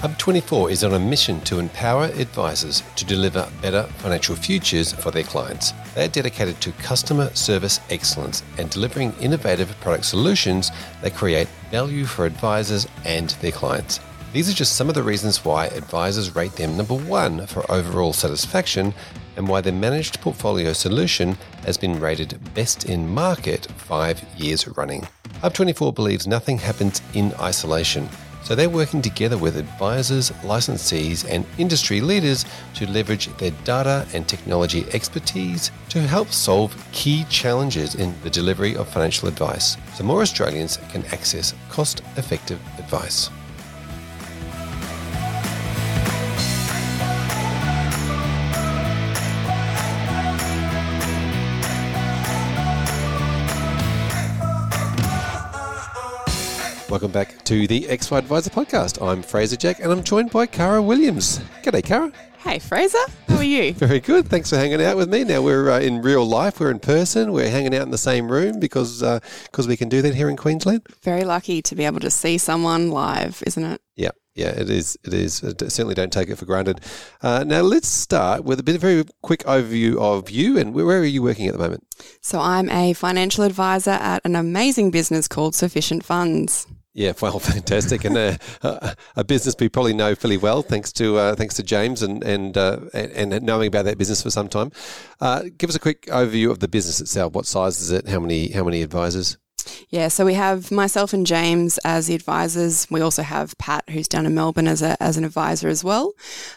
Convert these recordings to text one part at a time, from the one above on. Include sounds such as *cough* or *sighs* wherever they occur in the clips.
Hub24 is on a mission to empower advisors to deliver better financial futures for their clients. They are dedicated to customer service excellence and delivering innovative product solutions that create value for advisors and their clients. These are just some of the reasons why advisors rate them number one for overall satisfaction and why their managed portfolio solution has been rated best in market five years running. Hub24 believes nothing happens in isolation. So they're working together with advisors, licensees, and industry leaders to leverage their data and technology expertise to help solve key challenges in the delivery of financial advice so more Australians can access cost effective advice. Welcome back to the XY Adviser podcast. I'm Fraser Jack and I'm joined by Cara Williams. G'day, Cara. Hey, Fraser. How are you? *laughs* Very good. Thanks for hanging out with me. Now we're uh, in real life. We're in person. We're hanging out in the same room because because uh, we can do that here in Queensland. Very lucky to be able to see someone live, isn't it? Yeah, yeah, it is. It is. certainly don't take it for granted. Uh, now let's start with a bit of a very quick overview of you and where are you working at the moment? So I'm a financial advisor at an amazing business called Sufficient Funds. Yeah, well, *laughs* fantastic, and uh, a business we probably know fairly well, thanks to uh, thanks to James and and, uh, and knowing about that business for some time. Uh, give us a quick overview of the business itself. What size is it? How many how many advisors? Yeah, so we have myself and James as the advisors. We also have Pat, who's down in Melbourne, as, a, as an advisor as well.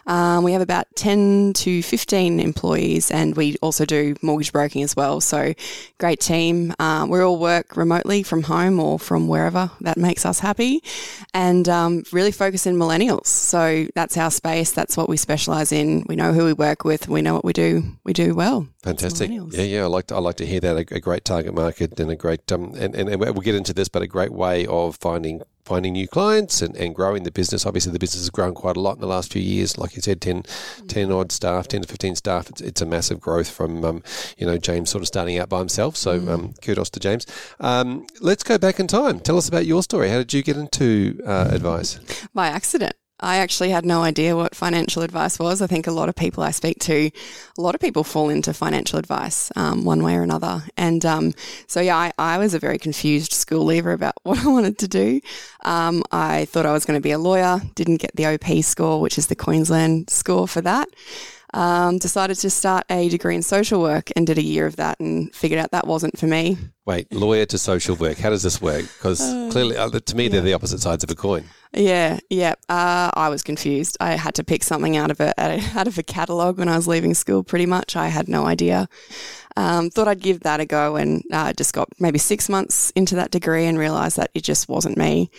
Um, we have about 10 to 15 employees, and we also do mortgage broking as well. So, great team. Um, we all work remotely from home or from wherever that makes us happy, and um, really focus in millennials. So, that's our space. That's what we specialize in. We know who we work with. We know what we do. We do well. Fantastic. Yeah, yeah. I like to, I like to hear that. A, a great target market and a great um, and, and, and we'll get into this, but a great way of finding finding new clients and, and growing the business. Obviously, the business has grown quite a lot in the last few years. Like you said, 10, 10 odd staff, 10 to 15 staff. It's, it's a massive growth from, um, you know, James sort of starting out by himself. So mm. um, kudos to James. Um, let's go back in time. Tell us about your story. How did you get into uh, advice? By accident. I actually had no idea what financial advice was. I think a lot of people I speak to, a lot of people fall into financial advice um, one way or another. And um, so, yeah, I, I, was a very confused school leaver about *laughs* what I wanted to do. Um, I thought I was going to be a lawyer, didn't get the OP score, which is the Queensland score for that. Um, decided to start a degree in social work and did a year of that and figured out that wasn't for me. Wait, lawyer to social work. How does this work? Because *sighs* uh, clearly, uh, to me, yeah. they're the opposite sides of a coin. Yeah, yeah. Uh, I was confused. I had to pick something out of a out of *laughs* a catalog when I was leaving school. Pretty much, I had no idea. Um, thought I'd give that a go, and uh, just got maybe six months into that degree and realised that it just wasn't me.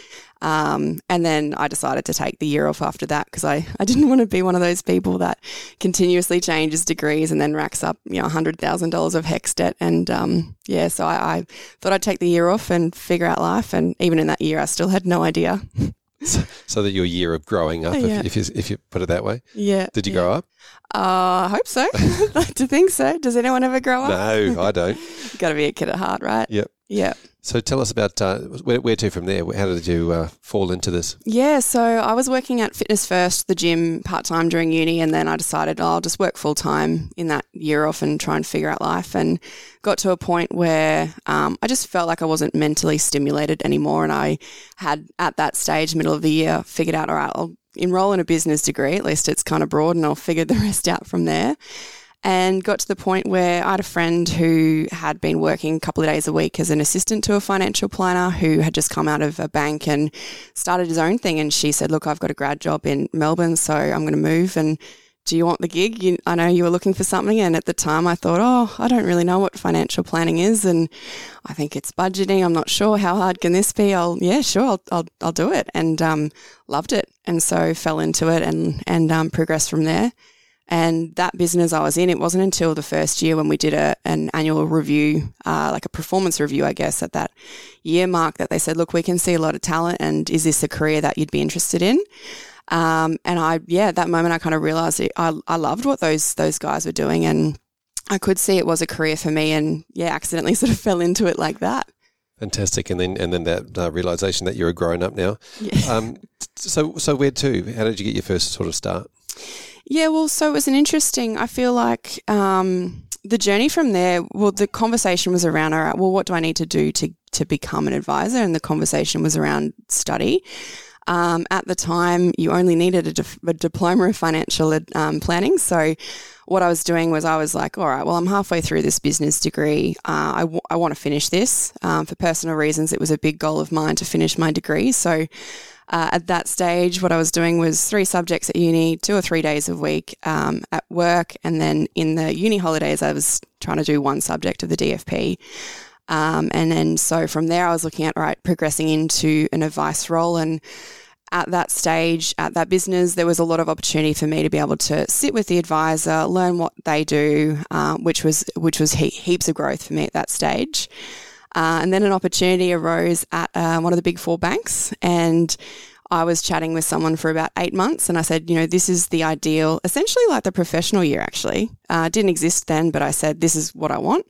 Um, and then I decided to take the year off after that because I, I didn't want to be one of those people that continuously changes degrees and then racks up, you know, $100,000 of HECS debt. And um, yeah, so I, I thought I'd take the year off and figure out life. And even in that year, I still had no idea. So, that your year of growing up, yeah. if, if, you, if you put it that way. Yeah. Did you yeah. grow up? Uh, I hope so. *laughs* *laughs* like to think so. Does anyone ever grow up? No, I don't. *laughs* Got to be a kid at heart, right? Yep. Yeah. So tell us about uh, where, where to from there. How did you uh, fall into this? Yeah, so I was working at Fitness First, the gym, part time during uni, and then I decided oh, I'll just work full time in that year off and try and figure out life. And got to a point where um, I just felt like I wasn't mentally stimulated anymore, and I had at that stage, middle of the year, figured out all right, I'll enroll in a business degree. At least it's kind of broad, and I'll figure the *laughs* rest out from there and got to the point where I had a friend who had been working a couple of days a week as an assistant to a financial planner who had just come out of a bank and started his own thing. And she said, Look, I've got a grad job in Melbourne, so I'm going to move. And do you want the gig? You, I know you were looking for something. And at the time, I thought, Oh, I don't really know what financial planning is. And I think it's budgeting. I'm not sure. How hard can this be? I'll, yeah, sure, I'll, I'll, I'll do it. And um, loved it. And so fell into it and, and um, progressed from there. And that business I was in, it wasn't until the first year when we did a, an annual review, uh, like a performance review, I guess, at that year mark that they said, look, we can see a lot of talent and is this a career that you'd be interested in? Um, and I, yeah, at that moment I kind of realized it, I, I loved what those, those guys were doing and I could see it was a career for me and yeah, accidentally *laughs* sort of fell into it like that. Fantastic, and then and then that uh, realization that you're a grown up now. Yeah. Um, so so where to? How did you get your first sort of start? Yeah, well, so it was an interesting. I feel like um, the journey from there. Well, the conversation was around. All right, well, what do I need to do to to become an advisor? And the conversation was around study. Um, at the time, you only needed a, a diploma of financial um, planning. So, what I was doing was I was like, all right, well, I'm halfway through this business degree. Uh, I, w- I want to finish this. Um, for personal reasons, it was a big goal of mine to finish my degree. So, uh, at that stage, what I was doing was three subjects at uni, two or three days a week um, at work, and then in the uni holidays, I was trying to do one subject of the DFP. Um, and then so from there, I was looking at, right, progressing into an advice role. And at that stage, at that business, there was a lot of opportunity for me to be able to sit with the advisor, learn what they do, um, which was which was he- heaps of growth for me at that stage. Uh, and then an opportunity arose at uh, one of the big four banks, and I was chatting with someone for about eight months, and I said, you know, this is the ideal, essentially like the professional year. Actually, uh, didn't exist then, but I said, this is what I want.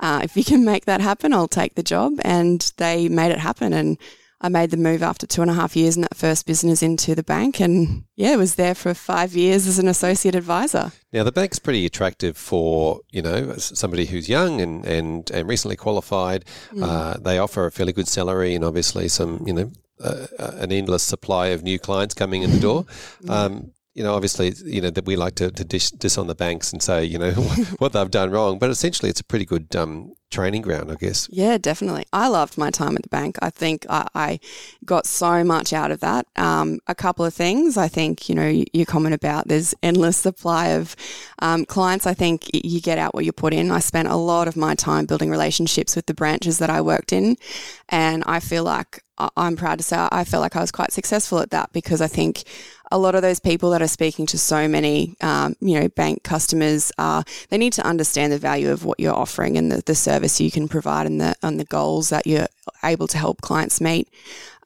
Uh, if you can make that happen, I'll take the job, and they made it happen, and I made the move after two and a half years in that first business into the bank, and yeah, was there for five years as an associate advisor. Now the bank's pretty attractive for you know somebody who's young and and, and recently qualified. Mm. Uh, they offer a fairly good salary and obviously some you know an endless supply of new clients coming in the door. Um, you know, obviously, you know that we like to, to dish, dish on the banks and say, you know, *laughs* what they've done wrong. But essentially, it's a pretty good um, training ground, I guess. Yeah, definitely. I loved my time at the bank. I think I, I got so much out of that. Um, a couple of things. I think, you know, your comment about there's endless supply of um, clients. I think you get out what you put in. I spent a lot of my time building relationships with the branches that I worked in. And I feel like I'm proud to say I felt like I was quite successful at that because I think a lot of those people that are speaking to so many, um, you know, bank customers are, they need to understand the value of what you're offering and the, the service you can provide and the, and the goals that you're able to help clients meet.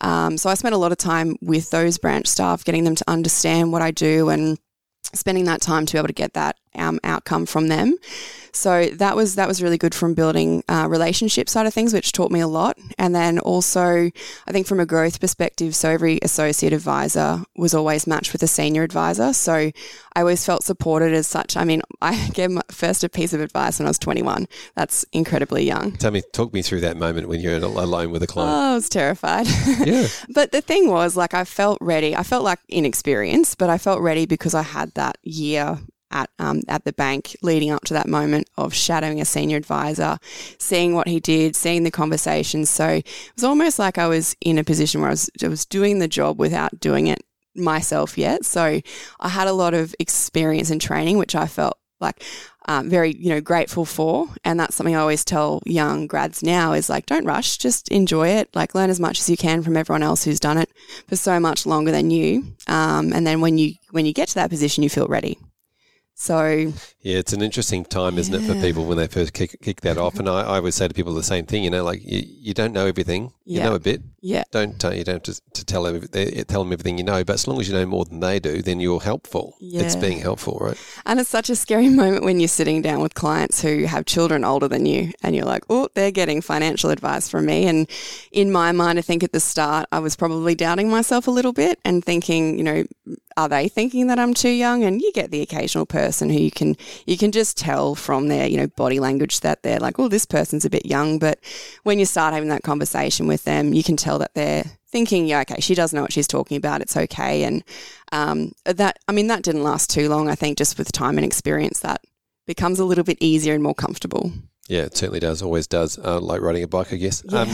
Um, so I spent a lot of time with those branch staff, getting them to understand what I do and spending that time to be able to get that um, outcome from them. So that was that was really good from building uh, relationship side of things, which taught me a lot. And then also, I think from a growth perspective, so every associate advisor was always matched with a senior advisor. So I always felt supported as such. I mean, *laughs* I gave my first a piece of advice when I was 21. That's incredibly young. Tell me, talk me through that moment when you're alone with a client. Oh, I was terrified. *laughs* Yeah. but the thing was, like, I felt ready. I felt like inexperienced, but I felt ready because I had that year at um, at the bank leading up to that moment of shadowing a senior advisor, seeing what he did, seeing the conversations. So it was almost like I was in a position where I was, I was doing the job without doing it myself yet. So I had a lot of experience and training, which I felt like um, very you know grateful for and that's something i always tell young grads now is like don't rush just enjoy it like learn as much as you can from everyone else who's done it for so much longer than you um, and then when you when you get to that position you feel ready so yeah, it's an interesting time, isn't yeah. it, for people when they first kick, kick that off? And I, I would say to people the same thing. You know, like you, you don't know everything. You yeah. know a bit. Yeah. Don't you don't have to, to tell them tell them everything you know. But as long as you know more than they do, then you're helpful. Yeah. It's being helpful, right? And it's such a scary *laughs* moment when you're sitting down with clients who have children older than you, and you're like, oh, they're getting financial advice from me. And in my mind, I think at the start, I was probably doubting myself a little bit and thinking, you know, are they thinking that I'm too young? And you get the occasional person who you can you can just tell from their you know body language that they're like, oh, this person's a bit young. But when you start having that conversation with them, you can tell that they're thinking, yeah, okay, she does know what she's talking about. It's okay. And um, that I mean that didn't last too long. I think just with time and experience, that becomes a little bit easier and more comfortable. Yeah, it certainly does. Always does. Uh, like riding a bike, I guess. Yeah. Um,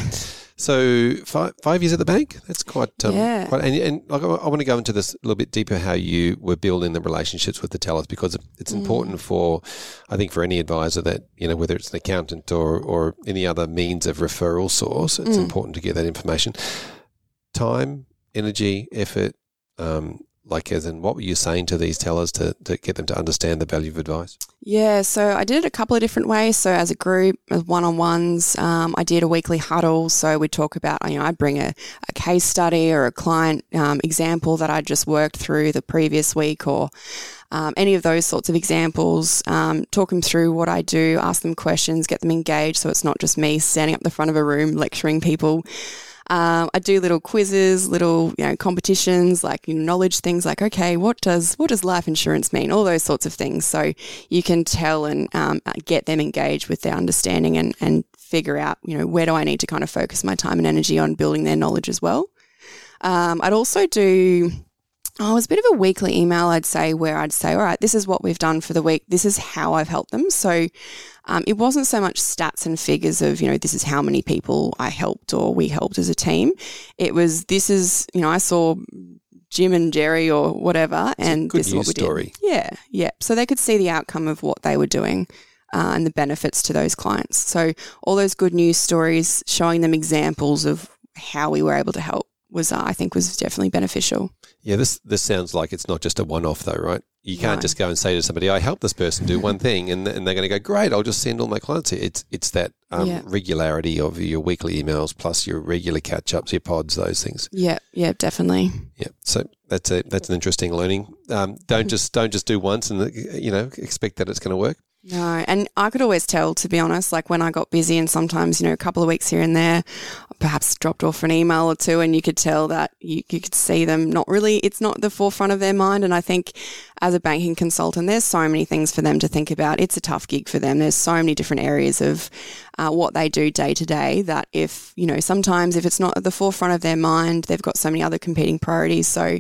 so five, five years at the bank. That's quite. Um, yeah. Quite, and, and like, I, I, want to go into this a little bit deeper. How you were building the relationships with the tellers because it's mm. important for, I think, for any advisor that you know whether it's an accountant or or any other means of referral source, it's mm. important to get that information. Time, energy, effort. Um, Like, as in, what were you saying to these tellers to, to get them to understand the value of advice? Yeah, so I did it a couple of different ways. So as a group, as one-on-ones, um, I did a weekly huddle. So we'd talk about, you know, I'd bring a, a case study or a client um, example that I'd just worked through the previous week or um, any of those sorts of examples, um, talk them through what I do, ask them questions, get them engaged so it's not just me standing up the front of a room lecturing people. Um, I do little quizzes, little you know competitions, like you know, knowledge things, like okay, what does what does life insurance mean? All those sorts of things. So you can tell and um, get them engaged with their understanding and and figure out you know where do I need to kind of focus my time and energy on building their knowledge as well. Um, I'd also do Oh, it was a bit of a weekly email, I'd say, where I'd say, all right, this is what we've done for the week. This is how I've helped them. So um, it wasn't so much stats and figures of, you know, this is how many people I helped or we helped as a team. It was, this is, you know, I saw Jim and Jerry or whatever, it's and this is what we story. did. Yeah, yeah. So they could see the outcome of what they were doing. Uh, and the benefits to those clients. So, all those good news stories, showing them examples of how we were able to help was, uh, I think, was definitely beneficial. Yeah, this this sounds like it's not just a one off though, right? You can't No. just go and say to somebody, "I helped this person do one thing," and, and they're going to go, "Great, I'll just send all my clients." here." It's it's that um, Yeah. regularity of your weekly emails plus your regular catch ups, your pods, those things. Yeah, yeah, definitely. Yeah, so that's a that's an interesting learning. Um, don't just don't just do once and you know expect that it's going to work. No, and I could always tell, to be honest, like when I got busy and sometimes, you know, a couple of weeks here and there, perhaps dropped off an email or two, and you could tell that you, you could see them not really, it's not the forefront of their mind. And I think as a banking consultant, there's so many things for them to think about. It's a tough gig for them. There's so many different areas of uh, what they do day to day that if, you know, sometimes if it's not at the forefront of their mind, they've got so many other competing priorities. So,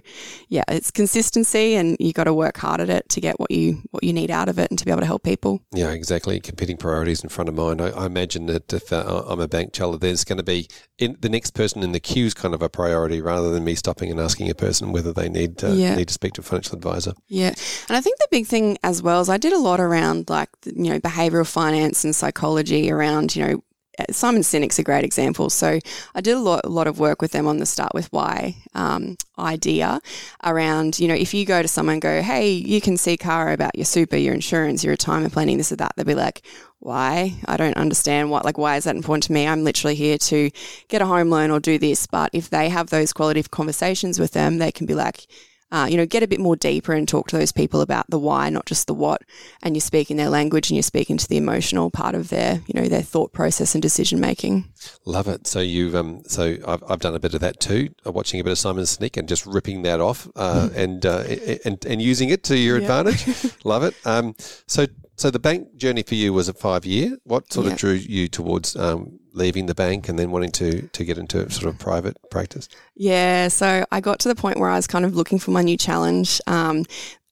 yeah, it's consistency and you got to work hard at it to get what you what you need out of it and to be able to help people. Yeah, exactly. Competing priorities in front of mind. I, I imagine that if uh, I'm a bank teller, there's going to be in, the next person in the queue is kind of a priority rather than me stopping and asking a person whether they need uh, Yeah. need to speak to a financial advisor. Yeah. And I think the big thing as well is I did a lot around like, you know, behavioral finance and psychology around, you know, Simon Sinek's a great example. So I did a lot, a lot of work with them on the start with why um, idea around, you know, if you go to someone and go, hey, you can see Cara about your super, your insurance, your retirement planning, this or that, they'll be like, why? I don't understand what, like, why is that important to me? I'm literally here to get a home loan or do this. But if they have those quality of conversations with them, they can be like, uh, you know, get a bit more deeper and talk to those people about the why, not just the what. And you're speaking their language and you're speaking to the emotional part of their, you know, their thought process and decision making. Love it. So you've um, so I've, I've done a bit of that too, uh, watching a bit of Simon Sinek and just ripping that off uh, and, uh, and and using it to your advantage. *laughs* Love it. Um, so so the bank journey for you was a five year. What sort of drew you towards um, leaving the bank and then wanting to to get into sort of private practice? Yeah, so I got to the point where I was kind of looking for my new challenge. Um,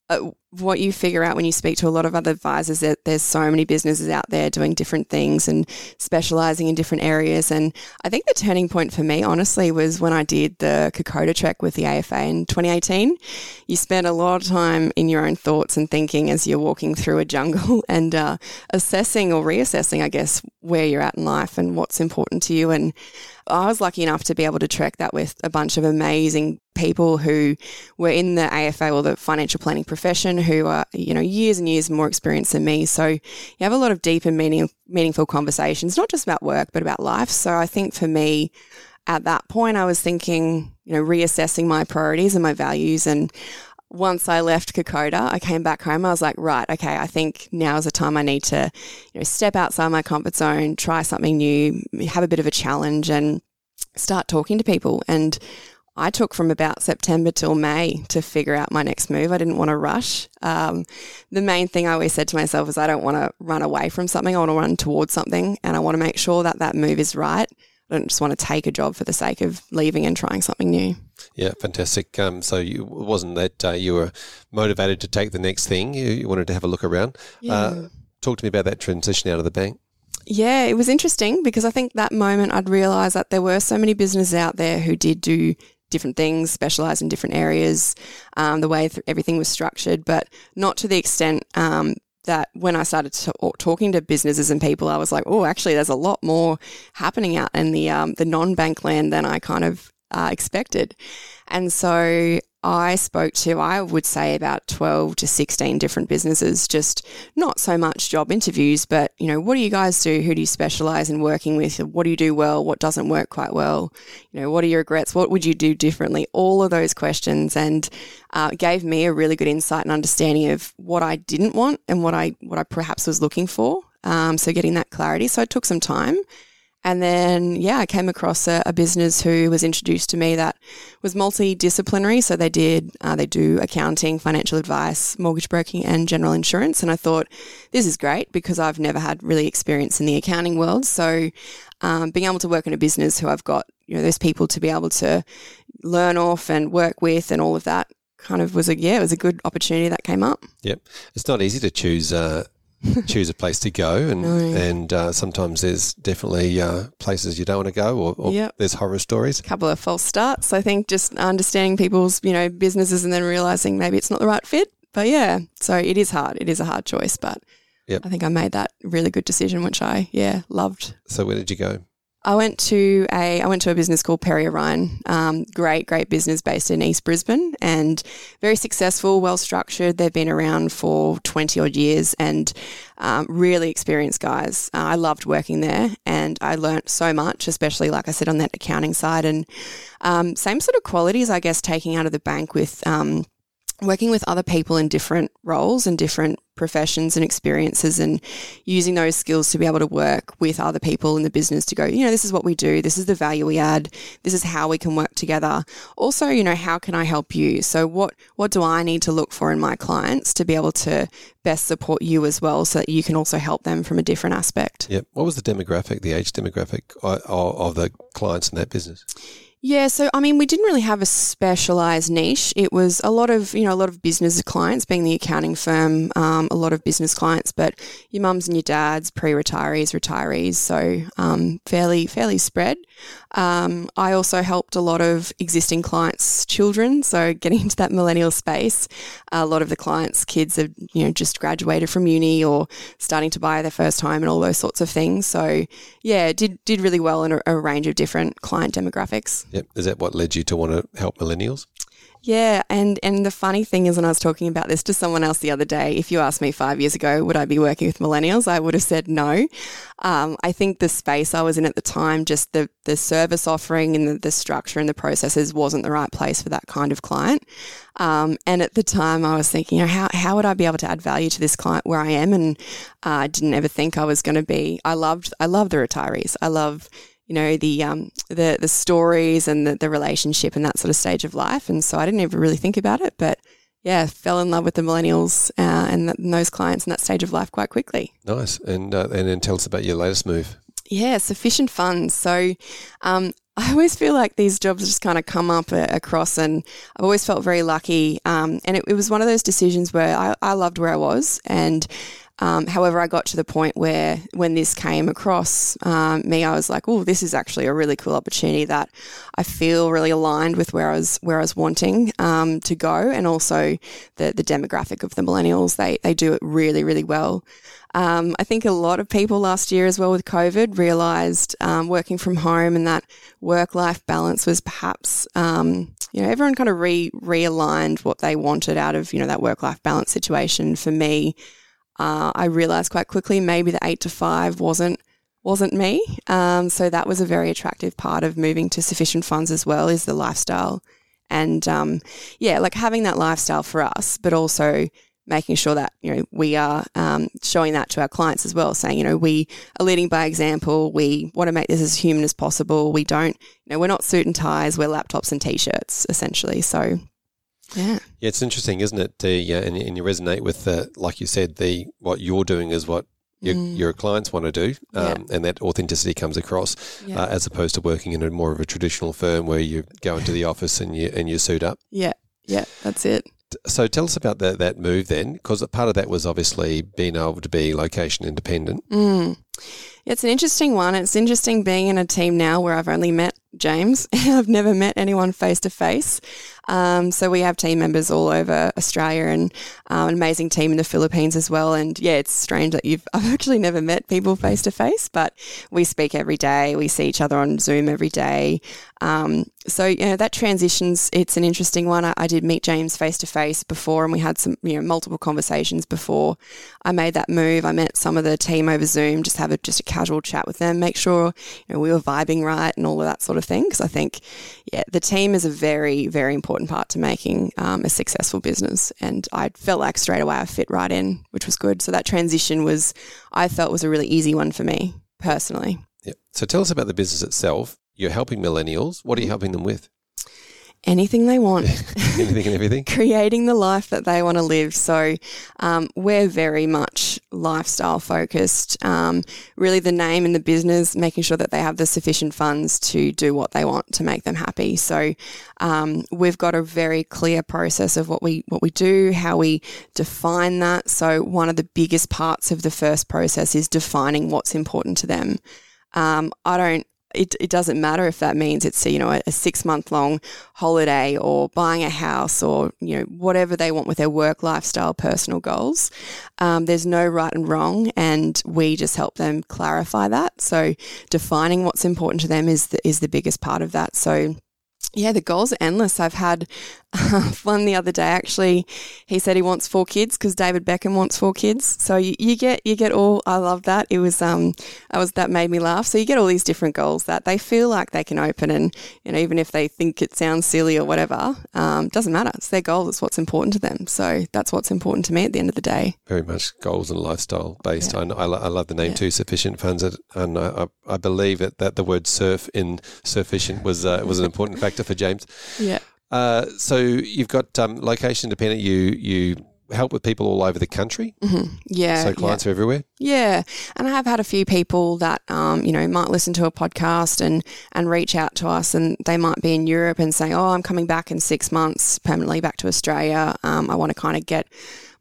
uh, what you figure out when you speak to a lot of other advisors that there's so many businesses out there doing different things and specializing in different areas. And I think the turning point for me, honestly, was when I did the Kokoda trek with the AFA in 2018. You spend a lot of time in your own thoughts and thinking as you're walking through a jungle *laughs* and uh, assessing or reassessing, I guess, where you're at in life and what's important to you. And I was lucky enough to be able to trek that with a bunch of amazing people who were in the AFA or the financial planning profession who are, you know, years and years more experienced than me. So you have a lot of deep and meaning, meaningful conversations, not just about work, but about life. So I think for me, at that point, I was thinking, you know, reassessing my priorities and my values. And once I left Kokoda, I came back home. I was like, right, okay, I think now is the time I need to, you know, step outside my comfort zone, try something new, have a bit of a challenge, and start talking to people. And I took from about September till May to figure out my next move. I didn't want to rush. Um, the main thing I always said to myself is I don't want to run away from something. I want to run towards something, and I want to make sure that that move is right. I don't just want to take a job for the sake of leaving and trying something new. Yeah, fantastic. Um, so you, it wasn't that uh, you were motivated to take the next thing. You, you wanted to have a look around. Uh, talk to me about that transition out of the bank. Yeah, it was interesting because I think that moment I'd realised that there were so many businesses out there who did do different things, specialise in different areas, um, the way th- everything was structured, but not to the extent um, that when I started to, talking to businesses and people, I was like, oh, actually, there's a lot more happening out in the um, the non bank land than I kind of uh, expected. And so I spoke to, I would say about 12 to 16 different businesses, just not so much job interviews, but, you know, what do you guys do? Who do you specialize in working with? What do you do well? What doesn't work quite well? You know, what are your regrets? What would you do differently? All of those questions and uh, gave me a really good insight and understanding of what I didn't want and what I, what I perhaps was looking for. Um, so getting that clarity. So it took some time. And then, yeah, I came across a, a, business who was introduced to me that was multidisciplinary. So they did, uh, they do accounting, financial advice, mortgage broking, and general insurance. And I thought, this is great because I've never had really experience in the accounting world. So um, being able to work in a business who I've got, you know, those people to be able to learn off and work with and all of that kind of was a, yeah, it was a good opportunity that came up. Yep. It's not easy to choose. Uh choose a place to go, and *laughs* no. and uh, sometimes there's definitely uh, places you don't want to go, or, or yep. there's horror stories. A couple of false starts. I think just understanding people's you know businesses and then realizing maybe it's not the right fit. But yeah, so it is hard. It is a hard choice, but yep. I think I made that really good decision, which I yeah loved. So where did you go? I went to a I went to a business called Perry Orion. Um, great, great business based in East Brisbane and very successful, well structured. They've been around for twenty odd years and um, really experienced guys. Uh, I loved working there and I learnt so much, especially like I said on that accounting side and um, same sort of qualities, I guess, taking out of the bank with um, working with other people in different roles and different professions and experiences and using those skills to be able to work with other people in the business to go, you know, this is what we do, this is the value we add, this is how we can work together. Also, you know, how can I help you? So what what do I need to look for in my clients to be able to best support you as well so that you can also help them from a different aspect? Yeah. What was the demographic, the age demographic uh, of the clients in that business? Yeah, so I mean, we didn't really have a specialized niche. It was a lot of, you know, a lot of business clients, being the accounting firm, um, a lot of business clients, but your mums and your dads, pre-retirees, retirees, so um, fairly fairly spread. Um, I also helped a lot of existing clients' children, so *laughs* getting into that millennial space. A lot of the clients' kids have, you know, just graduated from uni or starting to buy their first home and all those sorts of things. So yeah, did did really well in a, a range of different client demographics. Yep. Is that what led you to want to help millennials? Yeah, and and the funny thing is, when I was talking about this to someone else the other day, if you asked me five years ago, would I be working with millennials, I would have said no. Um, I think the space I was in at the time, just the the service offering and the, the structure and the processes, wasn't the right place for that kind of client. Um, and at the time, I was thinking, you know, how how would I be able to add value to this client where I am? And uh, I didn't ever think I was going to be. I loved I love the retirees. I love you know the um, the the stories and the, the relationship and that sort of stage of life. And so I didn't ever really think about it, but yeah, fell in love with the millennials uh, and, and, those clients in that stage of life quite quickly. Nice, and uh, and then tell us about your latest move. Yeah, sufficient funds. So. Um, I always feel like these jobs just kind of come up uh, across, and I've always felt very lucky. Um, and it, it, was one of those decisions where I, I loved where I was, and um, however, I got to the point where when this came across um, me, I was like, "Oh, this is actually a really cool opportunity that I feel really aligned with where I was where I was wanting um, to go, and also the the demographic of the millennials. They they do it really really well." Um, I think a lot of people last year as well with COVID realized um, working from home and that work life balance was perhaps, um, you know, everyone kind of re realigned what they wanted out of, you know, that work life balance situation. For me, uh, I realized quite quickly maybe the eight to five wasn't wasn't me. Um, so that was a very attractive part of moving to sufficient funds as well is the lifestyle. And um, yeah, like having that lifestyle for us, but also making sure that you know we are um, showing that to our clients as well, saying you know we are leading by example. We want to make this as human as possible. We don't, you know, we're not suit and ties. We're laptops and t-shirts essentially. So yeah. Yeah, it's interesting, isn't it? The, uh, and, and you resonate with, the, like you said, the what you're doing is what your, mm. your clients want to do, um, yeah. and that authenticity comes across, yeah. uh, as opposed to working in a more of a traditional firm where you go into the office and you and you suit up. Yeah, yeah, that's it. So tell us about that that move then, because part of that was obviously being able to be location independent. Mm. It's an interesting one. It's interesting being in a team now where I've only met James. *laughs* I've never met anyone face to face. So we have team members all over Australia and um, an amazing team in the Philippines as well. And yeah, it's strange that you've *laughs* I've actually never met people face to face, but we speak every day. We see each other on Zoom every day. Um, so you know that transitions. It's an interesting one. I, I did meet James face to face before, and we had some you know multiple conversations before I made that move. I met some of the team over Zoom, just have a just a casual chat with them, make sure you know we were vibing right and all of that sort of thing. Because I think yeah, the team is a very very important part to making um, a successful business, and I felt like straight away I fit right in, which was good. So that transition was I felt was a really easy one for me personally. Yeah. So tell us about the business itself. You're helping millennials. What are you helping them with? Anything they want. *laughs* Anything and everything? *laughs* Creating the life that they want to live. So um, we're very much lifestyle focused. Um, really, the name and the business, making sure that they have the sufficient funds to do what they want to make them happy. So um, we've got a very clear process of what we what we do, how we define that. So one of the biggest parts of the first process is defining what's important to them. Um, I don't it, it doesn't matter if that means it's you know a, a six month long holiday or buying a house or you know whatever they want with their work lifestyle personal goals. Um, there's no right and wrong and we just help them clarify that. So defining what's important to them is the, is the biggest part of that. So yeah, the goals are endless. I've had *laughs* one the other day. Actually, he said he wants four kids because David Beckham wants four kids. So you, you, get you get all. I love that. It was um, I was that made me laugh. So you get all these different goals that they feel like they can open, and you know even if they think it sounds silly or whatever, um, doesn't matter. It's their goal. It's what's important to them. So that's what's important to me at the end of the day. Very much goals and lifestyle based. Yeah. I, I, I, love the name yeah. too. Sufficient funds, and I, I believe that, that the word surf in sufficient was uh, was an important factor for James. Yeah. Uh, so you've got um, location dependent. You you help with people all over the country. Mm-hmm. Yeah. So clients yeah. are everywhere. Yeah, and I have had a few people that um, you know might listen to a podcast and and reach out to us, and they might be in Europe and say, "Oh, I'm coming back in six months permanently back to Australia. Um, I want to kind of get."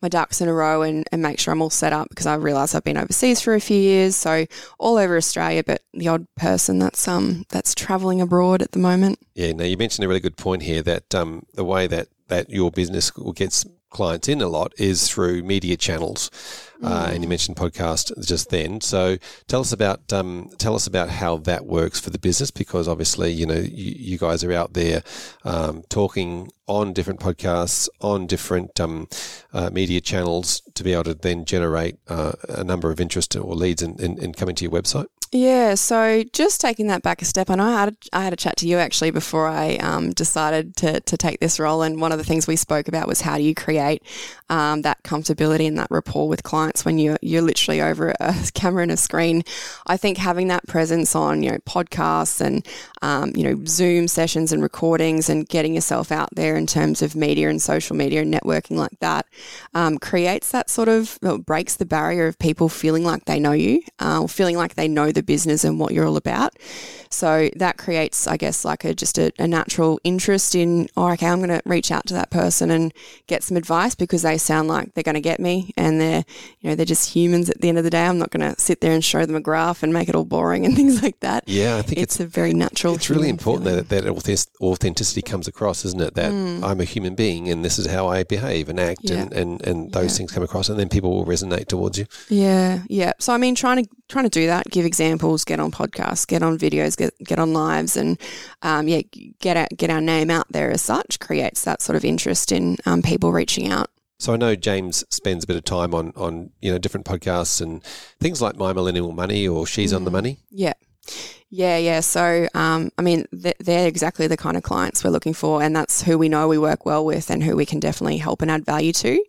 My ducks in a row and, and make sure I'm all set up because I realise I've been overseas for a few years, so all over Australia, but the odd person that's um that's travelling abroad at the moment. Yeah, now you mentioned a really good point here that um the way that that your business gets clients in a lot is through media channels. Uh, and you mm. mentioned podcast just then. So tell us about um, tell us about how that works for the business, because obviously you know you, you guys are out there um, talking on different podcasts on different um, uh, media channels to be able to then generate uh, a number of interest or leads in, in, in coming to your website. Yeah, so just taking that back a step, I know I had a, I had a chat to you actually before I um, decided to, to take this role, and one of the things we spoke about was how do you create um, that comfortability and that rapport with clients when you're you're literally over a *laughs* camera and a screen. I think having that presence on you know podcasts and um, you know Zoom sessions and recordings and getting yourself out there in terms of media and social media and networking like that um, creates that sort of breaks the barrier of people feeling like they know you, uh, feeling like they know the business and what you're all about. So that creates, I guess, like a just a, a natural interest in, oh, okay, I'm going to reach out to that person and get some advice because they sound like they're going to get me and they're, you know, they're just humans at the end of the day. I'm not going to sit there and show them a graph and make it all boring and *laughs* things like that. Yeah, I think it's, it's a very natural. It's really important that that authenticity comes across, isn't it? That mm. I'm a human being and this is how I behave and act, yeah. and, and and those yeah. things come across, and then people will resonate towards you. Yeah, yeah. So I mean, trying to trying to do that, give examples, get on podcasts, get on videos, get get on lives, and um, yeah, get our, get our name out there as such creates that sort of interest in um, people reaching out. So I know James spends a bit of time on on you know different podcasts and things like My Millennial Money or She's mm. on the mm. Money. Yeah. Yeah, yeah. So, um, I mean, they're exactly the kind of clients we're looking for, and that's who we know we work well with and who we can definitely help and add value to.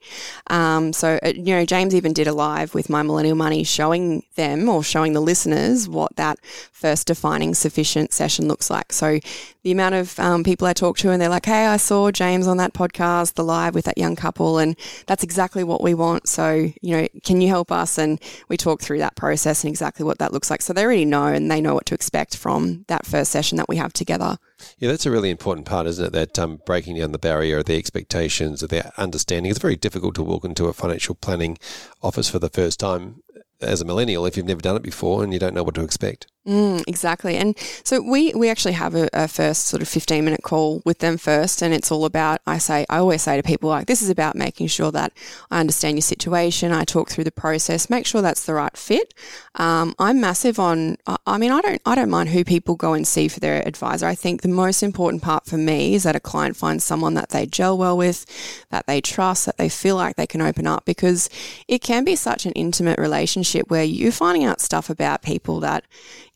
Um, so, uh, you know, James even did a live with My Millennial Money showing them or showing the listeners what that first defining sufficient session looks like. So, the amount of um, people I talk to and they're like, hey, I saw James on that podcast, the live with that young couple, and that's exactly what we want. So, you know, can you help us? And we talk through that process and exactly what that looks like. So they already know and they know what to expect from that first session that we have together. Yeah, that's a really important part, isn't it? That um, breaking down the barrier, of the expectations, of the understanding. It's very difficult to walk into a financial planning office for the first time as a millennial if you've never done it before and you don't know what to expect. Mm, exactly. And so we, we actually have a, a, first sort of 15 minute call with them first. And it's all about, I say, I always say to people, like, this is about making sure that I understand your situation. I talk through the process, make sure that's the right fit. Um, I'm massive on, I mean, I don't, I don't mind who people go and see for their advisor. I think the most important part for me is that a client finds someone that they gel well with, that they trust, that they feel like they can open up because it can be such an intimate relationship where you're finding out stuff about people that,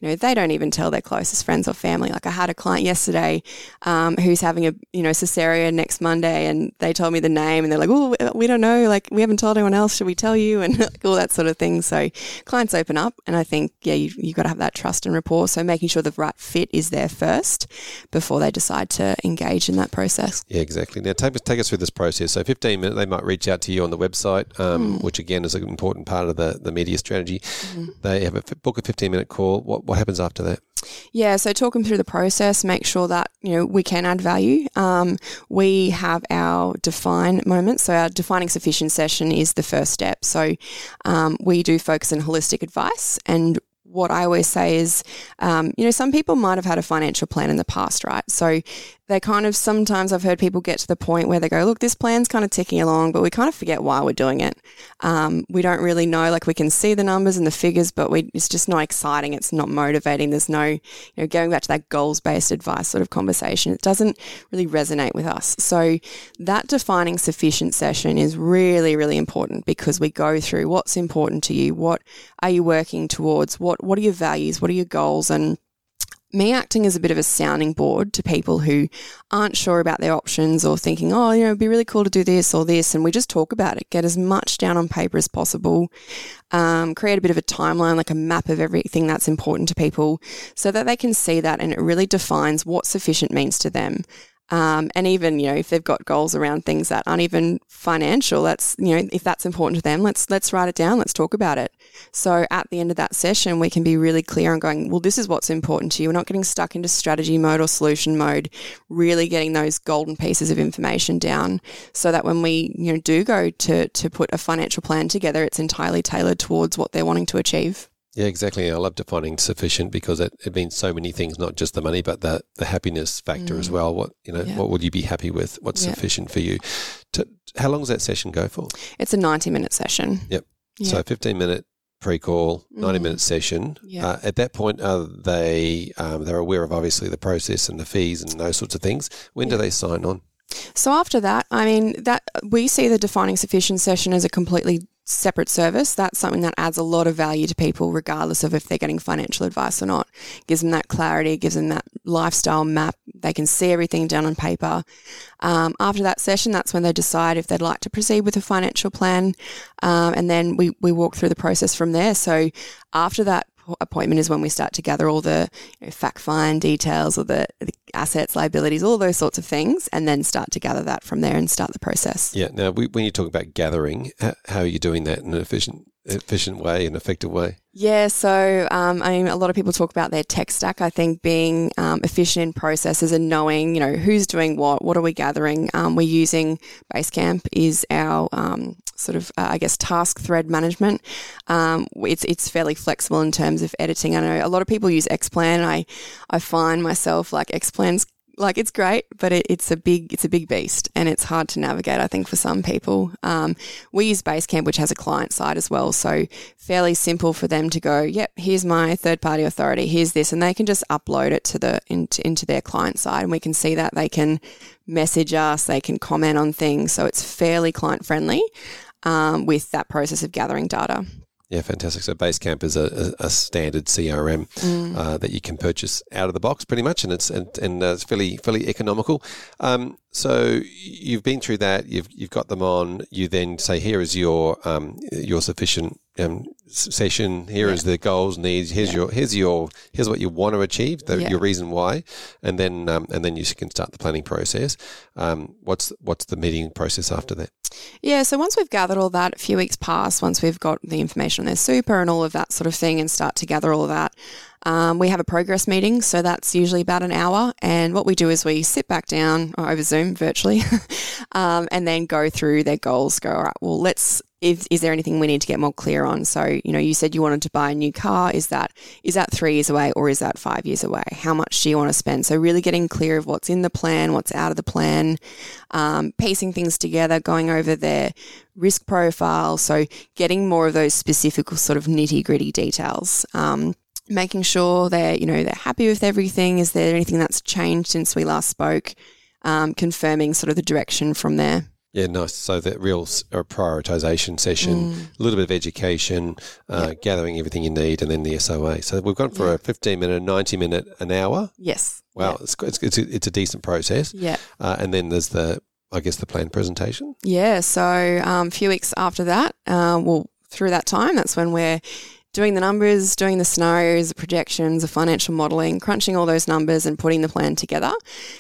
you know, they don't even tell their closest friends or family. Like I had a client yesterday um, who's having a, you know, cesarean next Monday and they told me the name and they're like, oh, we don't know. Like we haven't told anyone else. Should we tell you? *laughs* And like, all that sort of thing. So clients open up and I think, yeah, you, you've got to have that trust and rapport. So making sure the right fit is there first before they decide to engage in that process. Yeah, exactly. Now take, take us through this process. So 15 minutes, they might reach out to you on the website, um, mm. which again is an important part of the, the media strategy. Mm. They have a book a 15 minute call. What, what happens after that? Yeah, so talk them through the process, make sure that you know we can add value. Um, we have our define moment. So our defining sufficient session is the first step. So um, we do focus on holistic advice, and what I always say is, um, you know, some people might have had a financial plan in the past, right? So they kind of sometimes I've heard people get to the point where they go, look, this plan's kind of ticking along, but we kind of forget why we're doing it. Um, we don't really know, like we can see the numbers and the figures, but we, it's just not exciting. It's not motivating. There's no, you know, going back to that goals based advice sort of conversation, it doesn't really resonate with us. So that defining sufficient session is really, really important because we go through what's important to you, what are you working towards, what, what are your values, what are your goals, and me acting as a bit of a sounding board to people who aren't sure about their options or thinking, oh, you know, it'd be really cool to do this or this. And we just talk about it, get as much down on paper as possible, um, create a bit of a timeline, like a map of everything that's important to people so that they can see that and it really defines what sufficient means to them. Um, and even you know if they've got goals around things that aren't even financial, that's you know if that's important to them, let's let's write it down. Let's talk about it. So at the end of that session, we can be really clear on going, well, this is what's important to you. We're not getting stuck into strategy mode or solution mode. Really getting those golden pieces of information down, so that when we you know do go to to put a financial plan together, it's entirely tailored towards what they're wanting to achieve. Yeah, exactly. I love defining sufficient because it, it means so many things, not just the money, but the, the happiness factor mm. as well. What you know, yeah. what would you be happy with? What's yeah. sufficient for you? To, how long does that session go for? It's a ninety minute session. Yep. yep. So fifteen minute pre-call, ninety mm. minute session. Yep. Uh, at that point, are they um, they're aware of obviously the process and the fees and those sorts of things. When do they sign on? So after that, I mean that we see the defining sufficient session as a completely separate service, that's something that adds a lot of value to people, regardless of if they're getting financial advice or not. Gives them that clarity, gives them that lifestyle map. They can see everything down on paper. Um, after that session, that's when they decide if they'd like to proceed with a financial plan. Um, and then we, we walk through the process from there. So after that appointment is when we start to gather all the you know, fact find details or the, the, assets, liabilities, all those sorts of things, and then start to gather that from there and start the process. Yeah. Now, we, when you talk about gathering, how are you doing that in an efficient efficient way, an effective way? Yeah, so um, I mean, a lot of people talk about their tech stack. I think being um, efficient in processes and knowing, you know, who's doing what, what are we gathering. Um, we're using Basecamp is our um, sort of, uh, I guess, task thread management. Um, it's it's fairly flexible in terms of editing. I know a lot of people use Xplan. I I find myself like Xplan's like it's great, but it, it's a big it's a big beast and it's hard to navigate. I think for some people, um, we use Basecamp, which has a client side as well, so fairly simple for them to go. Yep, here's my third party authority. Here's this, and they can just upload it to the into, into their client side, and we can see that they can message us, they can comment on things, so it's fairly client friendly um, with that process of gathering data. Yeah, fantastic. So Basecamp is a, a, a standard CRM mm. uh, that you can purchase out of the box, pretty much, and it's and, and uh, it's fairly fairly economical. Um, so you've been through that. You've you've got them on. You then say, here is your um, your sufficient um, session. Here yeah. is the goals, needs. Here's yeah. your here's your here's what you want to achieve. The, yeah. Your reason why, and then um, and then you can start the planning process. Um, what's what's the meeting process after that? Yeah, so once we've gathered all that, a few weeks pass. Once we've got the information on their super and all of that sort of thing, and start to gather all of that. Um, we have a progress meeting, so that's usually about an hour. And what we do is we sit back down over Zoom virtually *laughs* um, and then go through their goals. Go, all right, well, let's is, is there anything we need to get more clear on? So, you know, you said you wanted to buy a new car. Is that is that three years away or is that five years away? How much do you want to spend? So, really getting clear of what's in the plan, what's out of the plan, um, piecing things together, going over their risk profile. So, getting more of those specific sort of nitty gritty details. Um, making sure they're you know they're happy with everything. Is there anything that's changed since we last spoke? Um, confirming sort of the direction from there. Yeah, nice. So that real prioritization session, mm. a little bit of education, uh, yep. gathering everything you need, and then the SOA. So we've gone for a 15 minute, 90 minute, an hour. Yes. Wow, yep. it's, it's, it's, a, it's, a, decent process. Yeah. Uh, and then there's the, I guess, the plan presentation. Yeah. So um, a few weeks after that, uh, well, through that time, that's when we're doing the numbers, doing the scenarios, the projections, the financial modelling, crunching all those numbers and putting the plan together,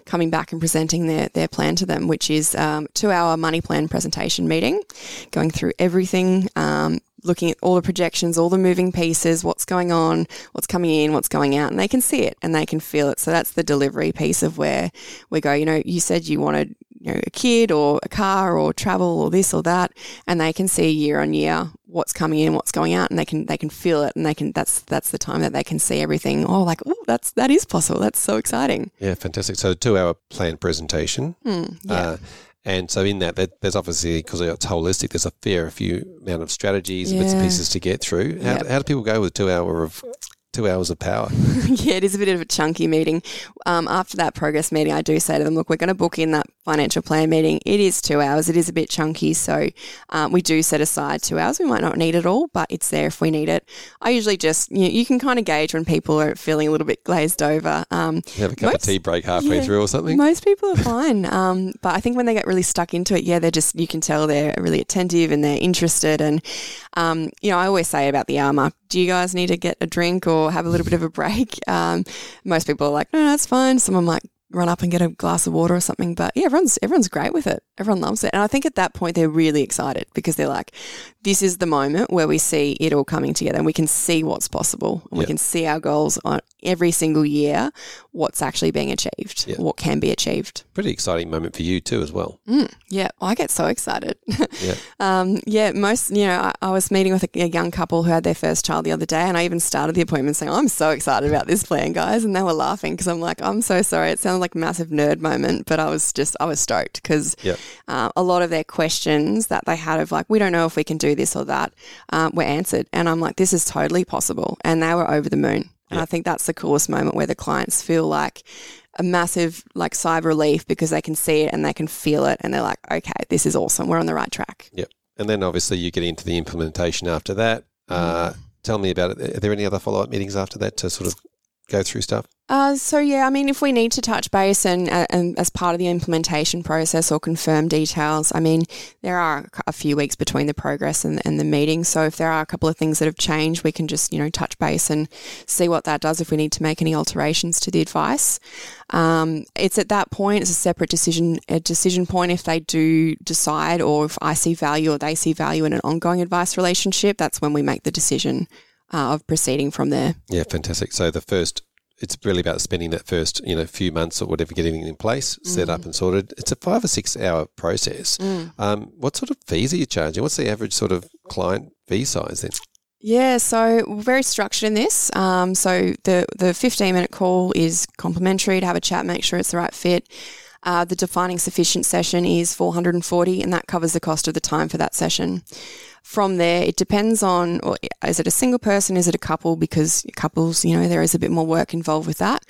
coming back and presenting their, their plan to them, which is um, two hour money plan presentation meeting, going through everything, um, looking at all the projections, all the moving pieces, what's going on, what's coming in, what's going out, and they can see it and they can feel it. So that's the delivery piece of where we go, you know, you said you wanted you know, a kid or a car or travel or this or that, and they can see year on year what's coming in, what's going out, and they can they can feel it, and they can that's that's the time that they can see everything. Oh, like oh, that's that is possible. That's so exciting. Yeah, fantastic. So two hour planned presentation. Mm, yeah. Uh, and so in that, there's obviously because it's holistic. There's a fair few amount of strategies, yeah. bits and pieces to get through. How, yep. how do people go with two hour of two hours of power. *laughs* yeah, it is a bit of a chunky meeting. Um, after that progress meeting, I do say to them, look, we're going to book in that financial plan meeting. It is two hours. It is a bit chunky. So um, we do set aside two hours. We might not need it all, but it's there if we need it. I usually just, you, know, you can kind of gauge when people are feeling a little bit glazed over. Um, have a cup most, of tea break halfway yeah, through or something? Most people are *laughs* fine. Um, but I think when they get really stuck into it, yeah, they're just, you can tell they're really attentive and they're interested. And, um, you know, I always say about the hour mark, do you guys need to get a drink or have a little bit of a break? *laughs* Um, most people are like, no, no, that's fine. Someone might run up and get a glass of water or something. But yeah, everyone's everyone's great with it. Everyone loves it. And I think at that point they're really excited because they're like, this is the moment where we see it all coming together and we can see what's possible and yep. we can see our goals on every single year, what's actually being achieved, yep. what can be achieved. Pretty exciting moment for you too as well. Mm, yeah, I get so excited. *laughs* yeah. Um, yeah, most, you know, I, I was meeting with a, a, young couple who had their first child the other day and I even started the appointment saying, I'm so excited about this plan, guys. And they were laughing because I'm like, I'm so sorry. It sounded like a massive nerd moment, but I was just, I was stoked because yep. Uh, a lot of their questions that they had of like, we don't know if we can do this or that um, were answered. And I'm like, this is totally possible. And they were over the moon. And I think that's the coolest moment where the clients feel like a massive like sigh of relief because they can see it and they can feel it and they're like, okay, this is awesome. We're on the right track. Yep. And then obviously you get into the implementation after that. Uh, mm. Tell me about it. Are there any other follow up meetings after that to sort of go through stuff? Uh, so yeah, I mean, if we need to touch base and, uh, and as part of the implementation process or confirm details, I mean, there are a few weeks between the progress and, and the meeting. So if there are a couple of things that have changed, we can just you know touch base and see what that does if we need to make any alterations to the advice. Um, it's at that point, it's a separate decision a decision point if they do decide or if I see value or they see value in an ongoing advice relationship. That's when we make the decision uh, of proceeding from there. Yeah, fantastic. So the first, it's really about spending that first, you know, few months or whatever, getting it in place, mm. set up mm. and sorted. It's a five or six hour process. Mm. Um, what sort of fees are you charging? What's the average sort of client fee size then? Yeah, so we're very structured in this. Um, so the the 15 minute call is complimentary to have a chat, make sure it's the right fit. Uh, the defining sufficient session is 440, and that covers the cost of the time for that session. From there, it depends on or is it a single person, is it a couple? Because couples, you know, there is a bit more work involved with that.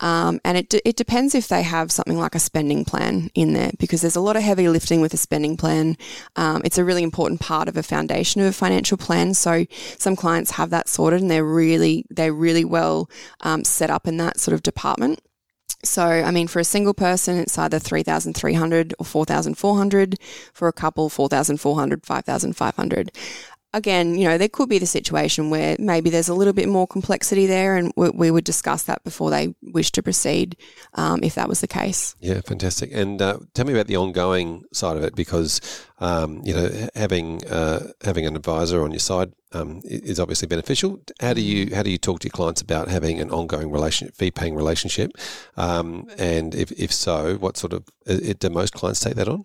Um, and it, it depends if they have something like a spending plan in there because there's a lot of heavy lifting with a spending plan. Um, it's a really important part of a foundation of a financial plan. So some clients have that sorted and they're really, they're really well um, set up in that sort of department. So, I mean, for a single person, it's either 3,300 or 4,400. For a couple, 4,400, 5,500. Again, you know, there could be the situation where maybe there's a little bit more complexity there, and we, we would discuss that before they wish to proceed, um, if that was the case. Yeah, fantastic. And uh, tell me about the ongoing side of it, because um, you know, having uh, having an advisor on your side um, is obviously beneficial. How do you how do you talk to your clients about having an ongoing relationship, fee paying relationship? Um, and if if so, what sort of do most clients take that on?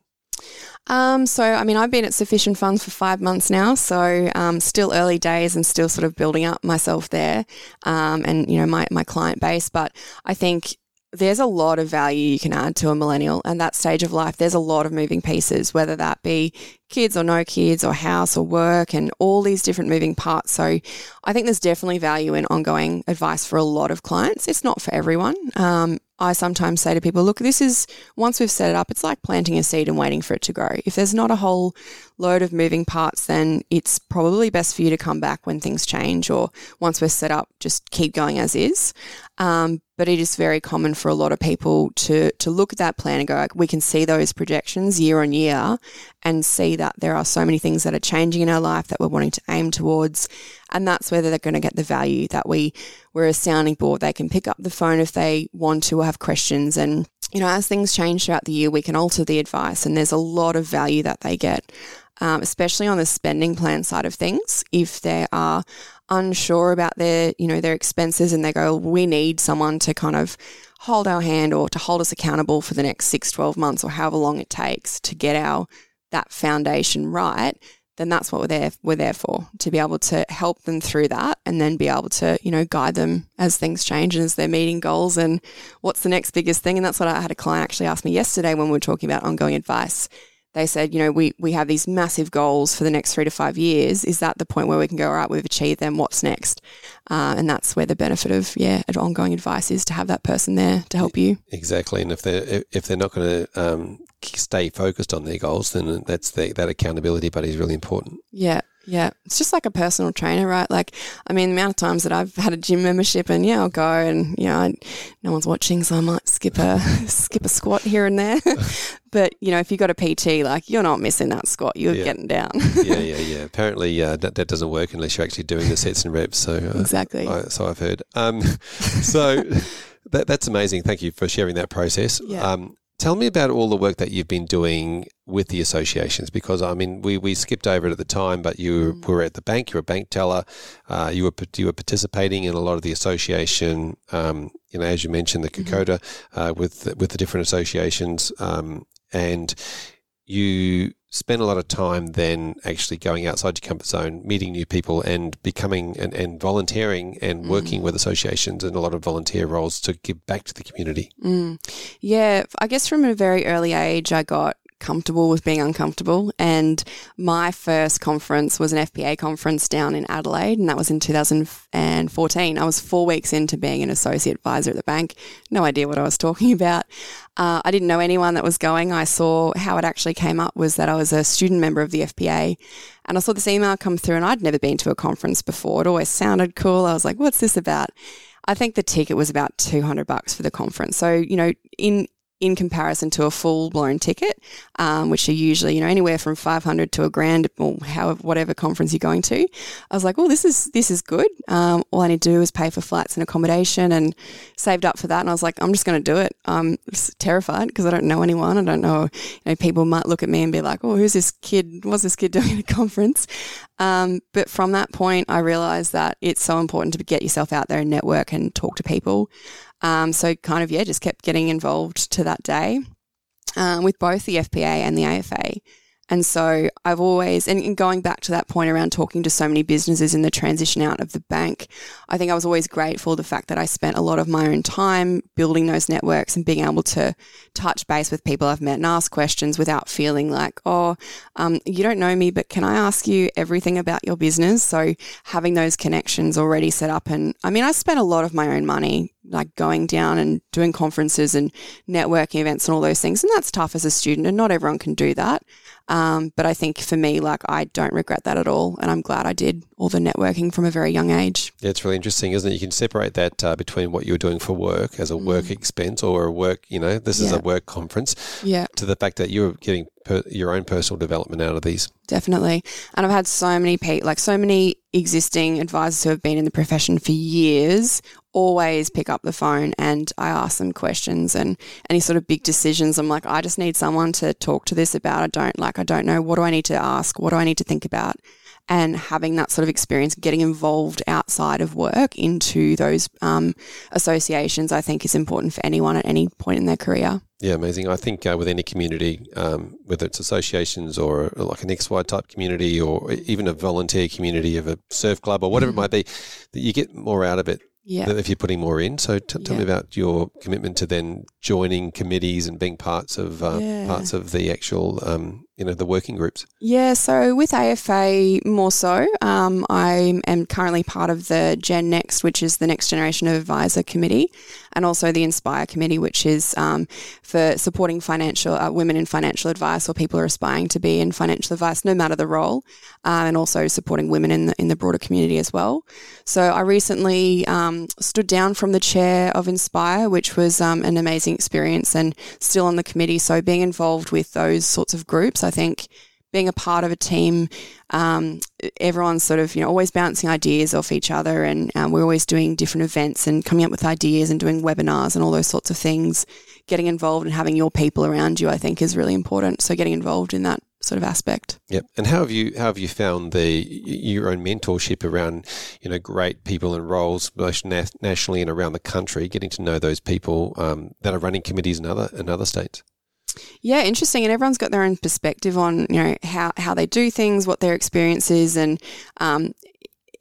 Um, so, I mean, I've been at Sufficient Funds for five months now, so um, still early days and still sort of building up myself there um, and, you know, my, my client base. But I think there's a lot of value you can add to a millennial and that stage of life. There's a lot of moving pieces, whether that be kids or no kids or house or work and all these different moving parts. So I think there's definitely value in ongoing advice for a lot of clients. It's not for everyone. Um, I sometimes say to people, look, this is once we've set it up, it's like planting a seed and waiting for it to grow. If there's not a whole load of moving parts, then it's probably best for you to come back when things change or once we're set up, just keep going as is. Um, but it is very common for a lot of people to to look at that plan and go, we can see those projections year on year and see that there are so many things that are changing in our life that we're wanting to aim towards. And that's where they're going to get the value that we, we're a sounding board. They can pick up the phone if they want to or have questions. And, you know, as things change throughout the year, we can alter the advice and there's a lot of value that they get. Um, especially on the spending plan side of things, if there are unsure about their, you know, their expenses and they go, we need someone to kind of hold our hand or to hold us accountable for the next six, 12 months or however long it takes to get our that foundation right, then that's what we're there we're there for to be able to help them through that and then be able to you know guide them as things change and as they're meeting goals and what's the next biggest thing. And that's what I had a client actually ask me yesterday when we were talking about ongoing advice they said you know we we have these massive goals for the next three to five years. Is that the point where we can go all right we've achieved them. What's next? Uh, and that's where the benefit of yeah ongoing advice is to have that person there to help you. Exactly. And if they're if they're not going to um, stay focused on their goals, then that's the, that accountability buddy is really important. Yeah. Yeah, it's just like a personal trainer, right? Like, I mean, the amount of times that I've had a gym membership, and yeah, I'll go, and you know, I, no one's watching, so I might skip a *laughs* skip a squat here and there. *laughs* but you know, if you've got a PT, like you're not missing that squat, you're yeah. getting down. yeah, *laughs* yeah, yeah. Apparently, uh, that, that doesn't work unless you're actually doing the sets and reps. So uh, exactly. I, so I've heard. Um, so. That, that's amazing. Thank you for sharing that process. Yeah. Um, Tell me about all the work that you've been doing with the associations because I mean we, we skipped over it at the time, but you mm. were at the bank, you were a bank teller, uh, you were you were participating in a lot of the association. Um, you know, as you mentioned, the COCODA mm-hmm. uh, with with the different associations, um, and you spend a lot of time then actually going outside your comfort zone, meeting new people, and becoming and, and volunteering and mm. working with associations and a lot of volunteer roles to give back to the community. Mm. Yeah, I guess from a very early age, I got comfortable with being uncomfortable. And my first conference was an FPA conference down in Adelaide, and that was in 2014. I was four weeks into being an associate advisor at the bank. No idea what I was talking about. Uh, I didn't know anyone that was going. I saw how it actually came up was that I was a student member of the FPA. And I saw this email come through, and I'd never been to a conference before. It always sounded cool. I was like, what's this about? I think the ticket was about 200 bucks for the conference. So, you know, in in comparison to a full blown ticket, um, which are usually you know anywhere from five hundred to a grand or however whatever conference you're going to. I was like, well, this is this is good. Um, all I need to do is pay for flights and accommodation, and saved up for that. And I was like, I'm just going to do it. I'm terrified because I don't know anyone. I don't know. You know, people might look at me and be like, oh, who's this kid? What's this kid *laughs* doing at a conference? Um, but from that point, I realized that it's so important to get yourself out there and network and talk to people. Um, so kind of, yeah, just kept getting involved to that day um, with both the FPA and the AFA. And so I've always, and going back to that point around talking to so many businesses in the transition out of the bank, I think I was always grateful the fact that I spent a lot of my own time building those networks and being able to touch base with people I've met and ask questions without feeling like, oh, um, you don't know me, but can I ask you everything about your business? So having those connections already set up. And I mean, I spent a lot of my own money like going down and doing conferences and networking events and all those things. And that's tough as a student, and not everyone can do that. Um, but I think for me, like, I don't regret that at all. And I'm glad I did all the networking from a very young age. Yeah, it's really interesting, isn't it? You can separate that uh, between what you're doing for work as a work mm. expense or a work, you know, this yeah. is a work conference, yeah. to the fact that you're getting per, your own personal development out of these. Definitely. And I've had so many people, like so many existing advisors who have been in the profession for years always pick up the phone and I ask them questions and any sort of big decisions. I'm like, I just need someone to talk to this about. I don't like, I don't know. What do I need to ask? What do I need to think about? and having that sort of experience, getting involved outside of work into those um, associations, I think is important for anyone at any point in their career. Yeah, amazing. I think uh, with any community, um, whether it's associations or like an XY type community or even a volunteer community of a surf club or whatever mm. it might be, that you get more out of it yeah. if you're putting more in. So t- tell yeah. me about your commitment to then joining committees and being parts of uh, yeah. parts of the actual um, you know the working groups? Yeah, so with AFA more so, um, I am currently part of the Gen Next, which is the Next Generation of Advisor Committee, and also the Inspire Committee, which is um, for supporting financial uh, women in financial advice or people who are aspiring to be in financial advice, no matter the role, uh, and also supporting women in the in the broader community as well. So I recently um, stood down from the chair of Inspire, which was um, an amazing experience, and still on the committee. So being involved with those sorts of groups I think being a part of a team, um, everyone's sort of you know always bouncing ideas off each other, and um, we're always doing different events and coming up with ideas and doing webinars and all those sorts of things. Getting involved and having your people around you, I think, is really important. So getting involved in that sort of aspect. Yep. And how have you how have you found the your own mentorship around you know great people and roles both nationally and around the country? Getting to know those people um, that are running committees in other in other states. Yeah, interesting. And everyone's got their own perspective on, you know, how, how they do things, what their experience is, and um,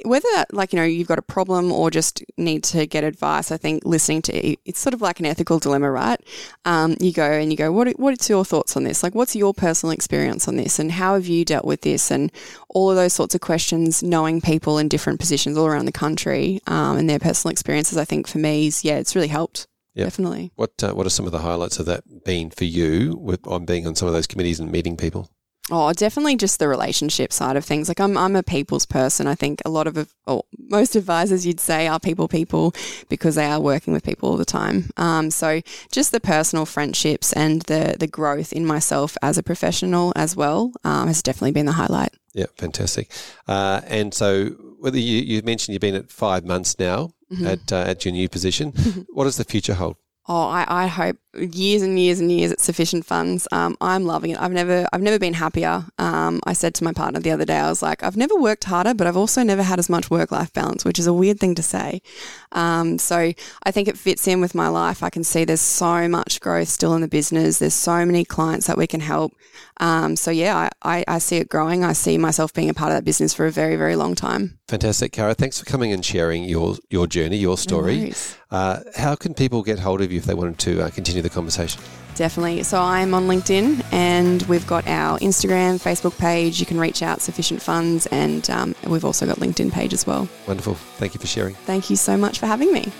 whether like you know you've got a problem or just need to get advice i think listening to it's sort of like an ethical dilemma right? Um, you go and you go what what's your thoughts on this? Like what's your personal experience on this? And how have you dealt with this? And all of those sorts of questions knowing people in different positions all around the country um, and their personal experiences i think for me is yeah it's really helped Definitely. What uh, What are some of the highlights of that been for you with on being on some of those committees and meeting people? Oh, definitely just the relationship side of things. Like I'm, I'm a people's person. I think a lot of, or most advisors you'd say are people people because they are working with people all the time. Um, so just the personal friendships and the the growth in myself as a professional as well um, has definitely been the highlight. Yeah, fantastic. Uh, and so whether you, you mentioned you've been at five months now mm-hmm. at uh, at your new position, *laughs* what does the future hold? Oh, I, I hope years and years and years at sufficient funds. Um, I'm loving it. I've never I've never been happier. Um, I said to my partner the other day, I was like, I've never worked harder, but I've also never had as much work life balance, which is a weird thing to say. Um, so I think it fits in with my life. I can see there's so much growth still in the business. There's so many clients that we can help. Um, so yeah, I, I, I, see it growing. I see myself being a part of that business for a very, very long time. Fantastic, Cara. Thanks for coming and sharing your your journey, your story. No uh, how can people get hold of you if they wanted to uh, continue the conversation? Definitely. So I'm on LinkedIn and we've got our Instagram, Facebook page. You can reach out, Sufficient Funds, and um, we've also got LinkedIn page as well. Wonderful. Thank you for sharing. Thank you so much for having me.